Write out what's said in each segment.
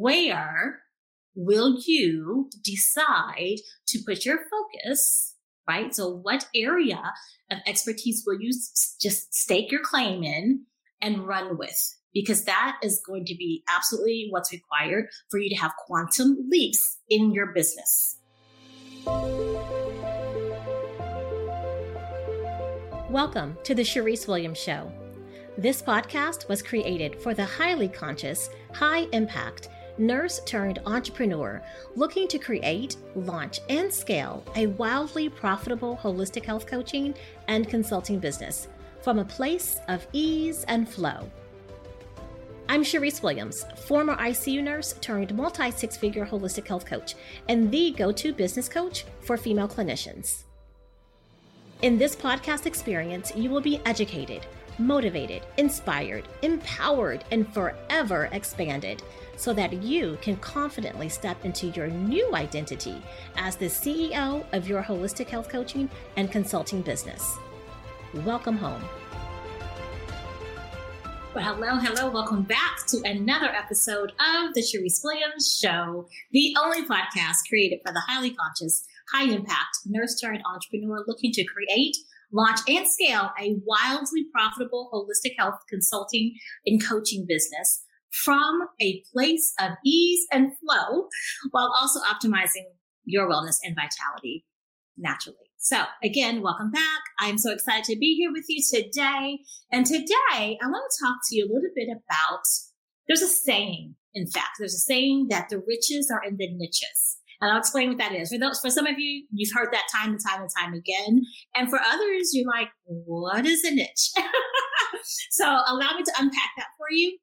where will you decide to put your focus, right? So what area of expertise will you just stake your claim in and run with? Because that is going to be absolutely what's required for you to have quantum leaps in your business. Welcome to the Cherise Williams Show. This podcast was created for the highly conscious, high impact nurse turned entrepreneur looking to create, launch, and scale a wildly profitable holistic health coaching and consulting business from a place of ease and flow. I'm Cherise Williams, former ICU nurse turned multi six figure holistic health coach and the go to business coach for female clinicians. In this podcast experience, you will be educated, motivated, inspired, empowered, and forever expanded so that you can confidently step into your new identity as the CEO of your holistic health coaching and consulting business. Welcome home. Well, hello, hello. Welcome back to another episode of the Cherise Williams Show, the only podcast created for the highly conscious, high impact nurse turned entrepreneur looking to create, launch, and scale a wildly profitable holistic health consulting and coaching business from a place of ease and flow while also optimizing your wellness and vitality naturally. So again, welcome back. I'm so excited to be here with you today. And today I want to talk to you a little bit about, there's a saying, in fact, there's a saying that the riches are in the niches. And I'll explain what that is. For those, for some of you, you've heard that time and time and time again. And for others, you're like, what is a niche? so allow me to unpack that for you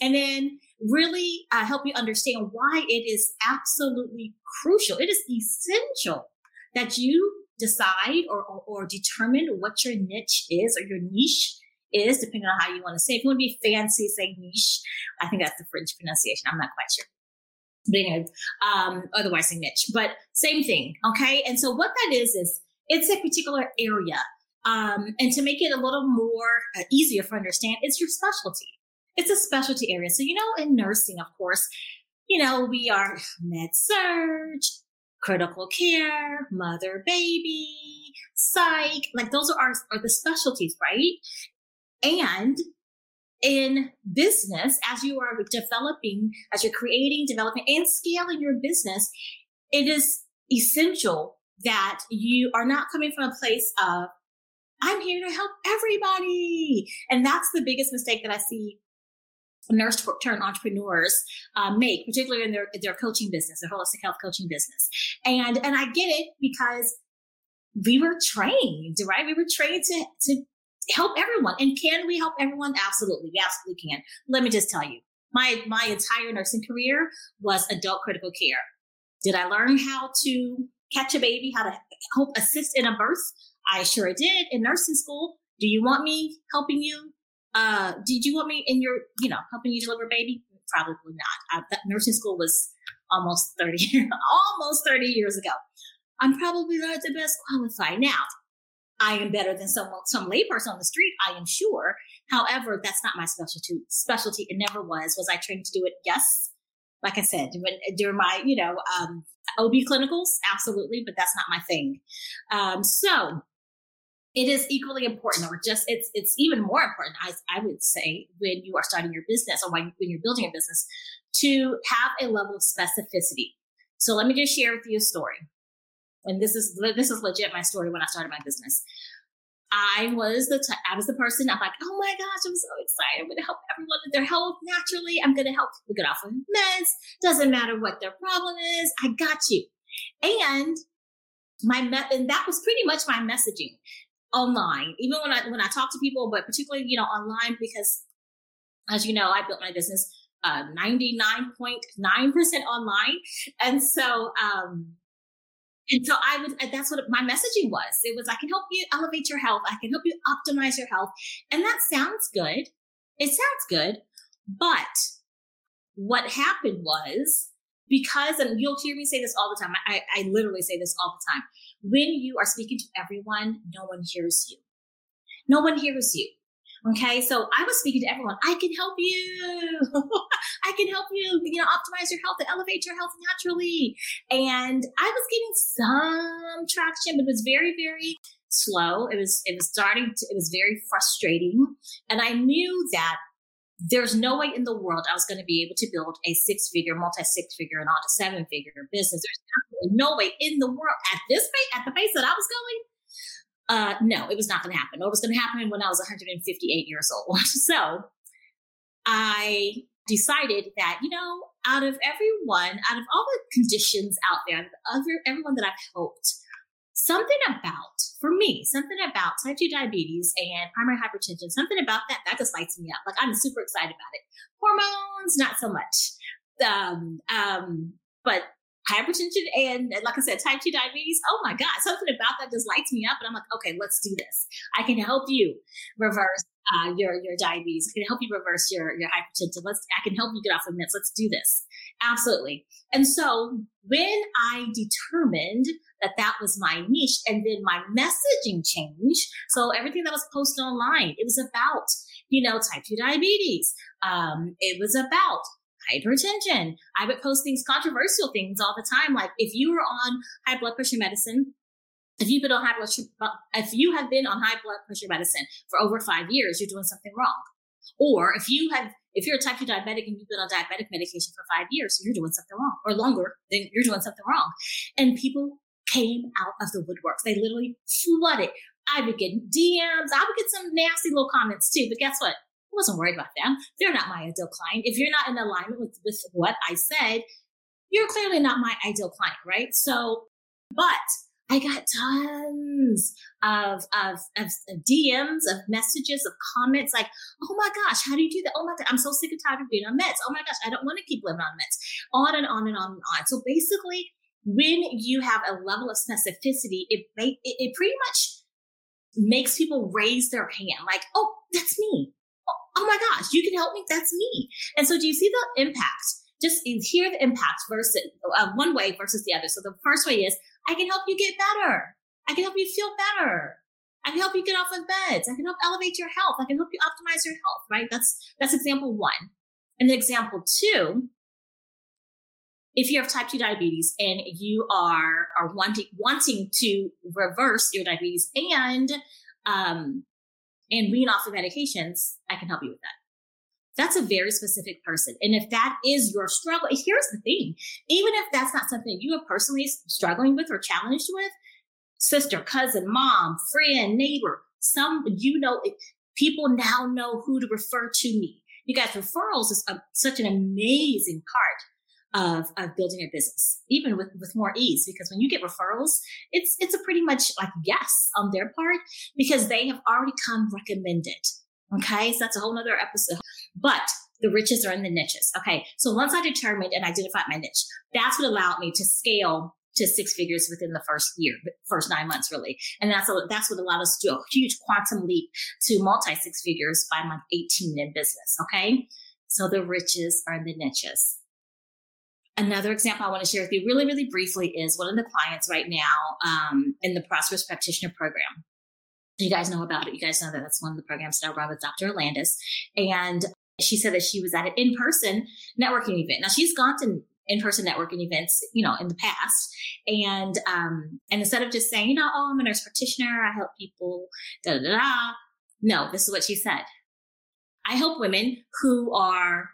and then really uh, help you understand why it is absolutely crucial. It is essential that you decide or, or, or, determine what your niche is or your niche is, depending on how you want to say. If you want to be fancy, say niche. I think that's the French pronunciation. I'm not quite sure. Um, otherwise niche, but same thing. Okay. And so what that is, is it's a particular area. Um, and to make it a little more uh, easier for understand, it's your specialty it's a specialty area. So, you know, in nursing, of course, you know, we are med surg, critical care, mother baby, psych, like those are our, are the specialties, right? And in business, as you are developing, as you're creating, developing, and scaling your business, it is essential that you are not coming from a place of, I'm here to help everybody. And that's the biggest mistake that I see nurse turned entrepreneurs uh, make, particularly in their their coaching business, their holistic health coaching business. And and I get it because we were trained, right? We were trained to to help everyone. And can we help everyone? Absolutely, we absolutely can. Let me just tell you, my my entire nursing career was adult critical care. Did I learn how to catch a baby, how to help assist in a birth? I sure did in nursing school. Do you want me helping you uh, did you want me in your, you know, helping you deliver a baby? Probably not. I, nursing school was almost 30 almost 30 years ago. I'm probably not the best qualified. Now, I am better than someone, some layperson on the street, I am sure. However, that's not my specialty. Specialty, it never was. Was I trained to do it? Yes. Like I said, when, during my, you know, um, OB clinicals, absolutely, but that's not my thing. Um, so it is equally important or just it's it's even more important I, I would say when you are starting your business or when, when you're building a business to have a level of specificity so let me just share with you a story and this is this is legit my story when i started my business. I was the t- i was the person i'm like oh my gosh i'm so excited. I'm going to help everyone with their health naturally. I'm going to help people get off of meds. Doesn't matter what their problem is. I got you. And my me- and that was pretty much my messaging online, even when I when I talk to people, but particularly you know online because, as you know, I built my business nine percent online, and so um, and so I would that's what my messaging was. It was I can help you elevate your health, I can help you optimize your health, and that sounds good. It sounds good, but what happened was because and you'll hear me say this all the time. I, I literally say this all the time. When you are speaking to everyone no one hears you. No one hears you Okay, so I was speaking to everyone. I can help you. I can help you, you know, optimize your health elevate your health naturally. And I was getting some traction, but it was very, very slow. It was, it was starting to, it was very frustrating. And I knew that there's no way in the world I was going to be able to build a six figure, multi six figure, and on to seven figure business. There's absolutely no way in the world at this pace, at the pace that I was going. Uh, no, it was not going to happen. It was going to happen when I was 158 years old. so I decided that, you know, out of everyone, out of all the conditions out there, of everyone that I've helped, something about, for me, something about type 2 diabetes and primary hypertension, something about that, that just lights me up. Like I'm super excited about it. Hormones, not so much. Um, um, but hypertension and, like I said, type 2 diabetes. Oh my God, something about that just lights me up. And I'm like, okay, let's do this. I can help you reverse uh, your your diabetes. I can help you reverse your your hypertension. Let's I can help you get off of meds. Let's do this. Absolutely. And so when I determined that that was my niche, and then my messaging changed. So everything that was posted online, it was about you know type two diabetes. Um, it was about hypertension. I would post things, controversial things all the time. Like if you were on high blood pressure medicine, if you've been on high blood, if you have been on high blood pressure medicine for over five years, you're doing something wrong. Or if you have, if you're a type 2 diabetic and you've been on diabetic medication for five years, you're doing something wrong or longer, then you're doing something wrong. And people came out of the woodworks. They literally flooded. I would get DMs. I would get some nasty little comments too. But guess what? Wasn't worried about them. They're not my ideal client. If you're not in alignment with, with what I said, you're clearly not my ideal client, right? So, but I got tons of, of, of, DMs, of messages, of comments like, oh my gosh, how do you do that? Oh my God, I'm so sick and tired of being on meds. Oh my gosh, I don't want to keep living on meds. On and on and on and on. So basically, when you have a level of specificity, it, it, it pretty much makes people raise their hand like, oh, that's me. Oh, my gosh, you can help me. That's me. And so do you see the impact? Just hear the impact versus uh, one way versus the other. So the first way is I can help you get better. I can help you feel better. I can help you get off of beds. I can help elevate your health. I can help you optimize your health, right? That's that's example one. And example two, if you have type 2 diabetes and you are are wanting wanting to reverse your diabetes and um and wean off the medications, I can help you with that. That's a very specific person. And if that is your struggle, here's the thing even if that's not something you are personally struggling with or challenged with, sister, cousin, mom, friend, neighbor, some, you know, people now know who to refer to me. You guys, referrals is a, such an amazing part of, of building a business, even with, with more ease, because when you get referrals, it's, it's a pretty much like yes on their part because they have already come recommended. Okay. So that's a whole nother episode. But the riches are in the niches. Okay. So once I determined and identified my niche, that's what allowed me to scale to six figures within the first year, first nine months, really. And that's, a, that's what allowed us to do a huge quantum leap to multi six figures by month 18 in business. Okay. So the riches are in the niches. Another example I want to share with you really, really briefly is one of the clients right now um, in the Prosperous Practitioner Program. You guys know about it. You guys know that that's one of the programs that I run with Dr. Landis. And she said that she was at an in-person networking event. Now she's gone to in-person networking events, you know, in the past. And um, and instead of just saying, you know, oh, I'm a nurse practitioner, I help people, da da da. No, this is what she said. I help women who are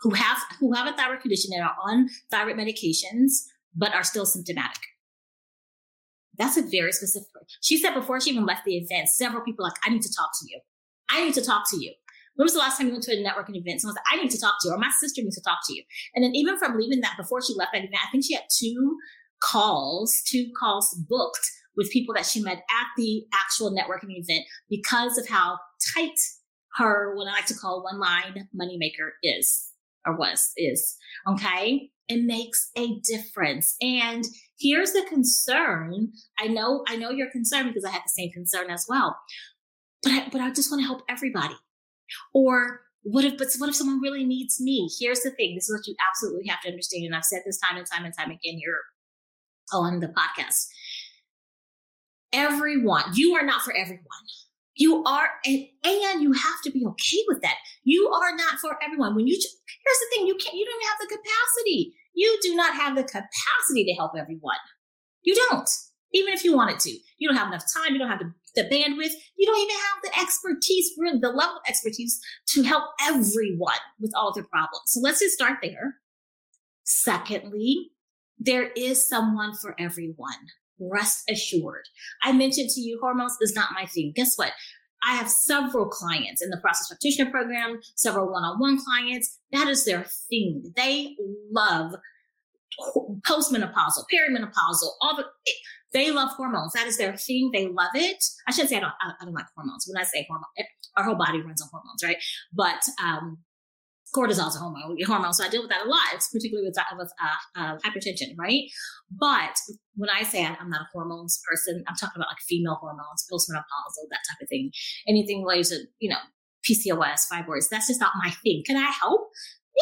who have who have a thyroid condition and are on thyroid medications, but are still symptomatic. That's a very specific. She said before she even left the event, several people like, I need to talk to you. I need to talk to you. When was the last time you went to a networking event? Someone said, I need to talk to you, or my sister needs to talk to you. And then even from leaving that, before she left that event, I think she had two calls, two calls booked with people that she met at the actual networking event because of how tight her, what I like to call one line moneymaker is or was, is. Okay. It makes a difference. And here's the concern. I know, I know you're concerned because I had the same concern as well. But I, but I just want to help everybody. Or what if, but what if someone really needs me? Here's the thing. This is what you absolutely have to understand. And I've said this time and time and time again here on the podcast. Everyone, you are not for everyone. You are, and, and you have to be okay with that. You are not for everyone. When you, here's the thing, you can't, you don't have the capacity. You do not have the capacity to help everyone. You don't, even if you wanted to. You don't have enough time. You don't have the, the bandwidth. You don't even have the expertise, really, the level of expertise to help everyone with all their problems. So let's just start there. Secondly, there is someone for everyone. Rest assured. I mentioned to you, hormones is not my thing. Guess what? I have several clients in the Prosperous Practitioner Program, several one-on-one clients. That is their thing. They love postmenopausal, perimenopausal, all the, they love hormones. That is their thing. They love it. I shouldn't say I don't, I don't like hormones. When I say hormone, our whole body runs on hormones, right? But, um, cortisol is a hormone, hormone. So I deal with that a lot, particularly with, with uh, uh, hypertension, right? But when I say I'm not a hormones person, I'm talking about like female hormones, postmenopausal, that type of thing. Anything related to, you know, PCOS, fibroids, that's just not my thing. Can I help?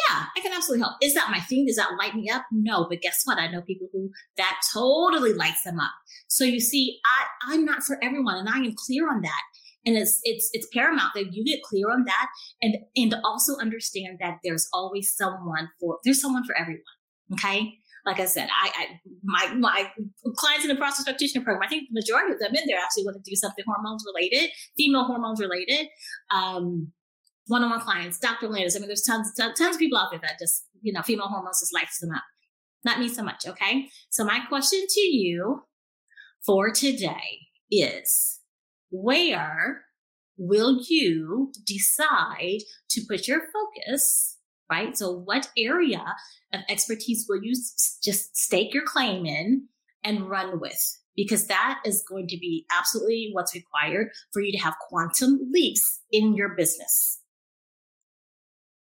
Yeah, I can absolutely help. Is that my thing? Does that light me up? No, but guess what? I know people who that totally lights them up. So you see, I, I'm not for everyone and I am clear on that. And it's it's it's paramount that you get clear on that and and also understand that there's always someone for there's someone for everyone. Okay. Like I said, I, I my my clients in the Prosperous Practitioner Program, I think the majority of them in there actually want to do something hormones related, female hormones related. Um, one-on-one clients, Dr. Landis. I mean, there's tons, tons of people out there that just, you know, female hormones just lights them up. Not me so much. Okay. So my question to you for today is where will you decide to put your focus, right? So what area of expertise will you just stake your claim in and run with? Because that is going to be absolutely what's required for you to have quantum leaps in your business.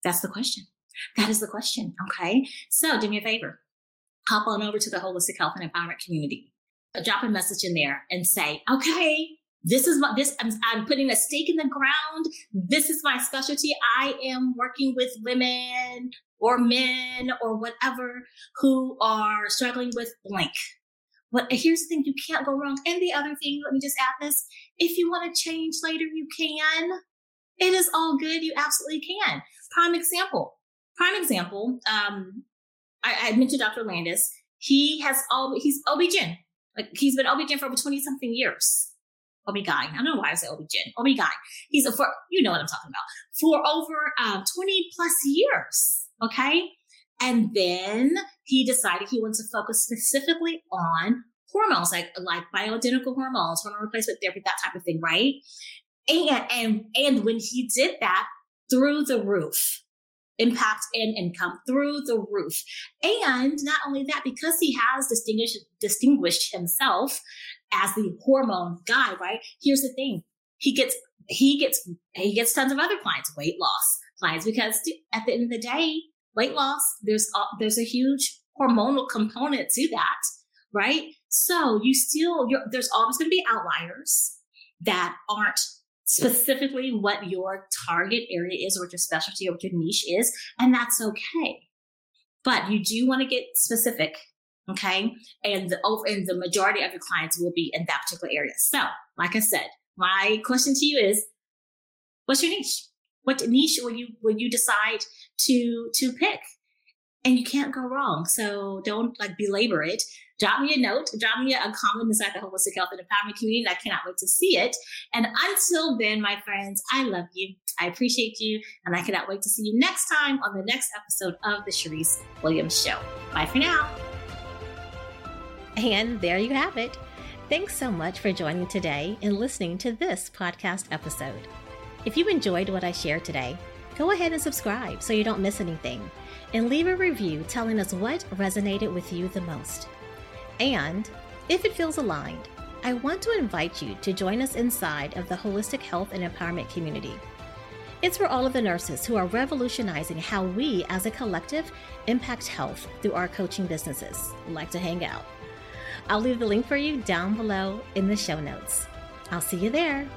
That's the question. That is the question. Okay. So do me a favor. Hop on over to the Holistic Health and Empowerment community. Drop a message in there and say, okay, this is what this I'm, I'm, putting a stake in the ground. This is my specialty. I am working with women or men or whatever who are struggling with blank. But here's the thing you can't go wrong. And the other thing let me just add this. If you want to change later you can. It is all good you absolutely can. Prime example prime example um i, I mentioned dr landis he has all he's obgyn like he's been obgyn for over 20 something years OB-GYN. I don't know why I say OB-GYN. OB-GYN. He's a, for, you know what I'm talking about, for over um, 20 plus years. Okay. And then he decided he wants to focus specifically on hormones, like, like bioidentical hormones, hormone replacement therapy, that type of thing. Right. And, and, and when he did that through the roof, impact and income through the roof. And not only that, because he has distinguished distinguished himself as the hormone guy, right? Here's the thing. He gets, he gets, he gets tons of other clients, weight loss clients, because at the end of the day, weight loss, there's, a, there's a huge hormonal component to that, right? So you still, there's always going to be outliers that aren't specifically what your target area is or what your specialty or what your niche is. And that's okay. But you do want to get specific Okay. And the and the majority of your clients will be in that particular area. So, like I said, my question to you is what's your niche? What niche will you will you decide to to pick? And you can't go wrong. So don't like belabor it. Drop me a note, drop me a comment inside the Holistic Health and Empowerment community. I cannot wait to see it. And until then, my friends, I love you. I appreciate you. And I cannot wait to see you next time on the next episode of The Cherise Williams Show. Bye for now. And there you have it. Thanks so much for joining today and listening to this podcast episode. If you enjoyed what I shared today, go ahead and subscribe so you don't miss anything, and leave a review telling us what resonated with you the most. And if it feels aligned, I want to invite you to join us inside of the Holistic Health and Empowerment community. It's for all of the nurses who are revolutionizing how we as a collective impact health through our coaching businesses. Like to hang out. I'll leave the link for you down below in the show notes. I'll see you there.